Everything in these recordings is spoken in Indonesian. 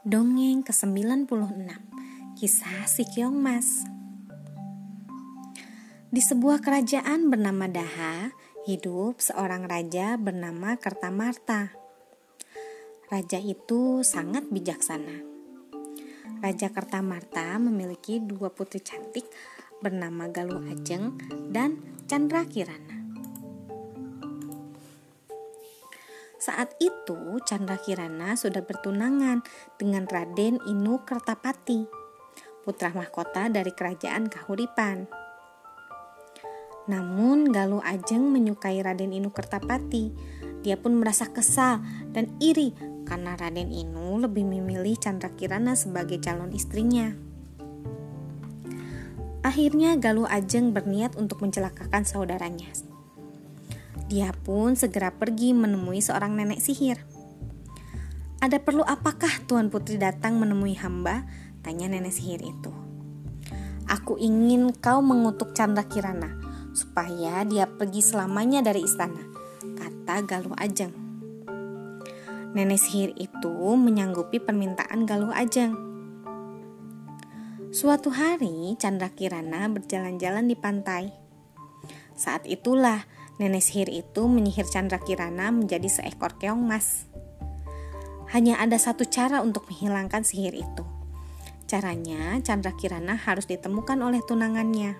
Dongeng ke-96 Kisah si Keong Mas. Di sebuah kerajaan bernama Daha Hidup seorang raja bernama Kertamarta. Raja itu sangat bijaksana. Raja Kertamarta memiliki dua putri cantik bernama Galuh Ajeng dan Chandra Kirana Saat itu Chandra Kirana sudah bertunangan dengan Raden Inu Kertapati, putra mahkota dari kerajaan Kahuripan. Namun Galuh Ajeng menyukai Raden Inu Kertapati. Dia pun merasa kesal dan iri karena Raden Inu lebih memilih Chandra Kirana sebagai calon istrinya. Akhirnya Galuh Ajeng berniat untuk mencelakakan saudaranya, dia pun segera pergi menemui seorang nenek sihir. Ada perlu apakah Tuan Putri datang menemui hamba? Tanya nenek sihir itu. Aku ingin kau mengutuk Chandra Kirana supaya dia pergi selamanya dari istana, kata Galuh Ajeng. Nenek sihir itu menyanggupi permintaan Galuh Ajeng. Suatu hari, Chandra Kirana berjalan-jalan di pantai. Saat itulah Nenek sihir itu menyihir Chandra Kirana menjadi seekor keong mas. Hanya ada satu cara untuk menghilangkan sihir itu. Caranya, Chandra Kirana harus ditemukan oleh tunangannya.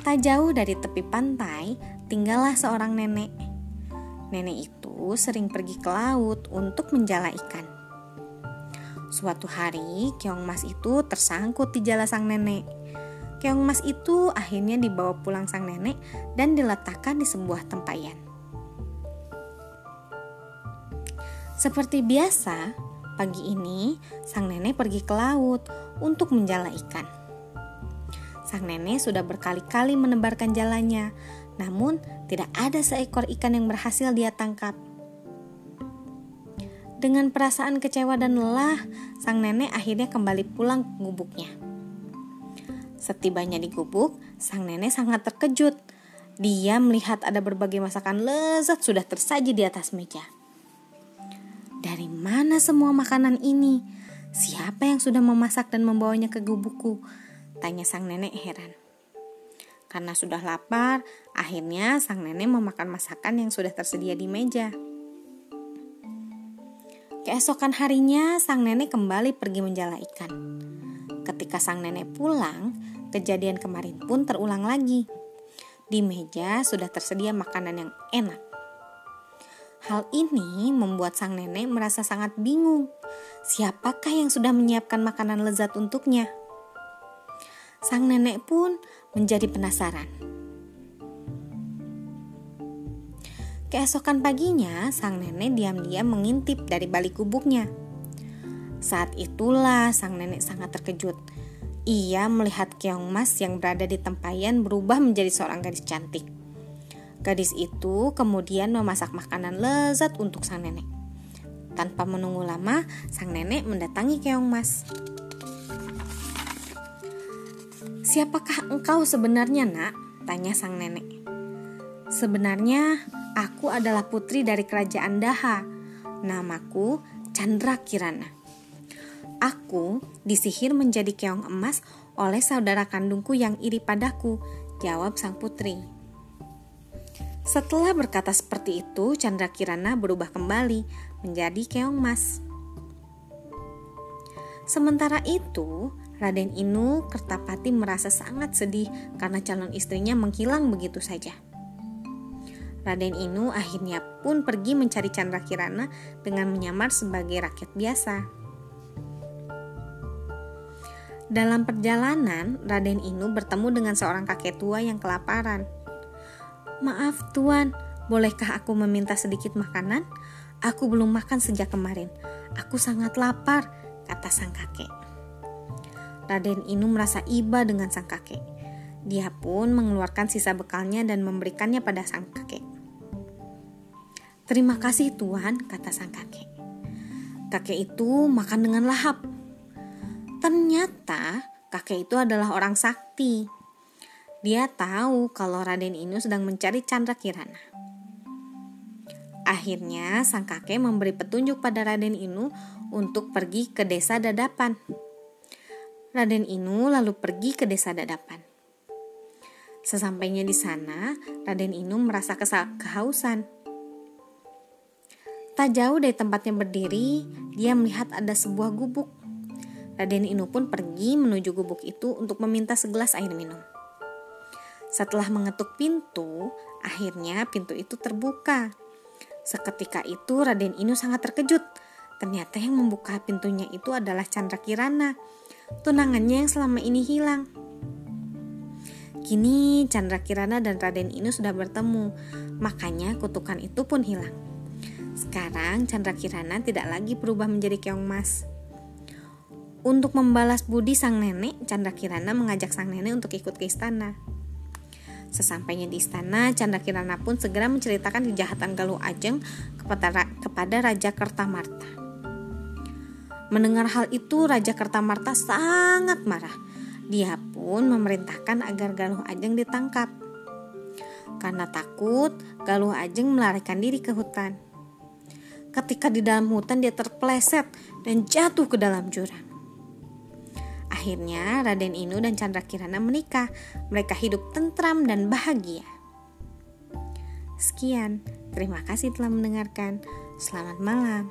Tak jauh dari tepi pantai, tinggallah seorang nenek. Nenek itu sering pergi ke laut untuk menjala ikan. Suatu hari, keong mas itu tersangkut di jala sang nenek Keong emas itu akhirnya dibawa pulang sang nenek dan diletakkan di sebuah tempayan. Seperti biasa, pagi ini sang nenek pergi ke laut untuk menjala ikan. Sang nenek sudah berkali-kali menebarkan jalannya, namun tidak ada seekor ikan yang berhasil dia tangkap. Dengan perasaan kecewa dan lelah, sang nenek akhirnya kembali pulang ke gubuknya. Setibanya di gubuk, sang nenek sangat terkejut. Dia melihat ada berbagai masakan lezat sudah tersaji di atas meja. Dari mana semua makanan ini? Siapa yang sudah memasak dan membawanya ke gubukku? Tanya sang nenek heran. Karena sudah lapar, akhirnya sang nenek memakan masakan yang sudah tersedia di meja. Keesokan harinya, sang nenek kembali pergi menjala ikan. Ketika sang nenek pulang, Kejadian kemarin pun terulang lagi. Di meja sudah tersedia makanan yang enak. Hal ini membuat sang nenek merasa sangat bingung. Siapakah yang sudah menyiapkan makanan lezat untuknya? Sang nenek pun menjadi penasaran. Keesokan paginya, sang nenek diam-diam mengintip dari balik gubuknya. Saat itulah sang nenek sangat terkejut ia melihat keong mas yang berada di tempayan berubah menjadi seorang gadis cantik. Gadis itu kemudian memasak makanan lezat untuk sang nenek. Tanpa menunggu lama, sang nenek mendatangi keong mas. Siapakah engkau sebenarnya, Nak? tanya sang nenek. Sebenarnya, aku adalah putri dari kerajaan Daha. Namaku Chandra Kirana. Aku disihir menjadi keong emas oleh saudara kandungku yang iri padaku, jawab sang putri. Setelah berkata seperti itu, Chandra Kirana berubah kembali menjadi keong emas. Sementara itu, Raden Inu Kertapati merasa sangat sedih karena calon istrinya menghilang begitu saja. Raden Inu akhirnya pun pergi mencari Chandra Kirana dengan menyamar sebagai rakyat biasa. Dalam perjalanan, Raden Inu bertemu dengan seorang kakek tua yang kelaparan. Maaf tuan, bolehkah aku meminta sedikit makanan? Aku belum makan sejak kemarin. Aku sangat lapar, kata sang kakek. Raden Inu merasa iba dengan sang kakek. Dia pun mengeluarkan sisa bekalnya dan memberikannya pada sang kakek. Terima kasih tuan, kata sang kakek. Kakek itu makan dengan lahap. Ternyata kakek itu adalah orang sakti. Dia tahu kalau Raden Inu sedang mencari Chandra Kirana. Akhirnya sang kakek memberi petunjuk pada Raden Inu untuk pergi ke desa Dadapan. Raden Inu lalu pergi ke desa Dadapan. Sesampainya di sana, Raden Inu merasa kehausan. Tak jauh dari tempatnya berdiri, dia melihat ada sebuah gubuk. Raden Inu pun pergi menuju gubuk itu untuk meminta segelas air minum. Setelah mengetuk pintu, akhirnya pintu itu terbuka. Seketika itu Raden Inu sangat terkejut Ternyata yang membuka pintunya itu adalah Chandra Kirana, tunangannya yang selama ini hilang. Kini Chandra Kirana dan Raden Inu sudah bertemu, makanya kutukan itu pun hilang. Sekarang Chandra Kirana tidak lagi berubah menjadi keong mas. Untuk membalas budi sang nenek, Chandra Kirana mengajak sang nenek untuk ikut ke istana. Sesampainya di istana, Chandra Kirana pun segera menceritakan kejahatan Galuh Ajeng kepada, Raja Kertamarta. Mendengar hal itu, Raja Kertamarta sangat marah. Dia pun memerintahkan agar Galuh Ajeng ditangkap. Karena takut, Galuh Ajeng melarikan diri ke hutan. Ketika di dalam hutan dia terpleset dan jatuh ke dalam jurang. Akhirnya Raden Inu dan Chandra Kirana menikah. Mereka hidup tentram dan bahagia. Sekian, terima kasih telah mendengarkan. Selamat malam.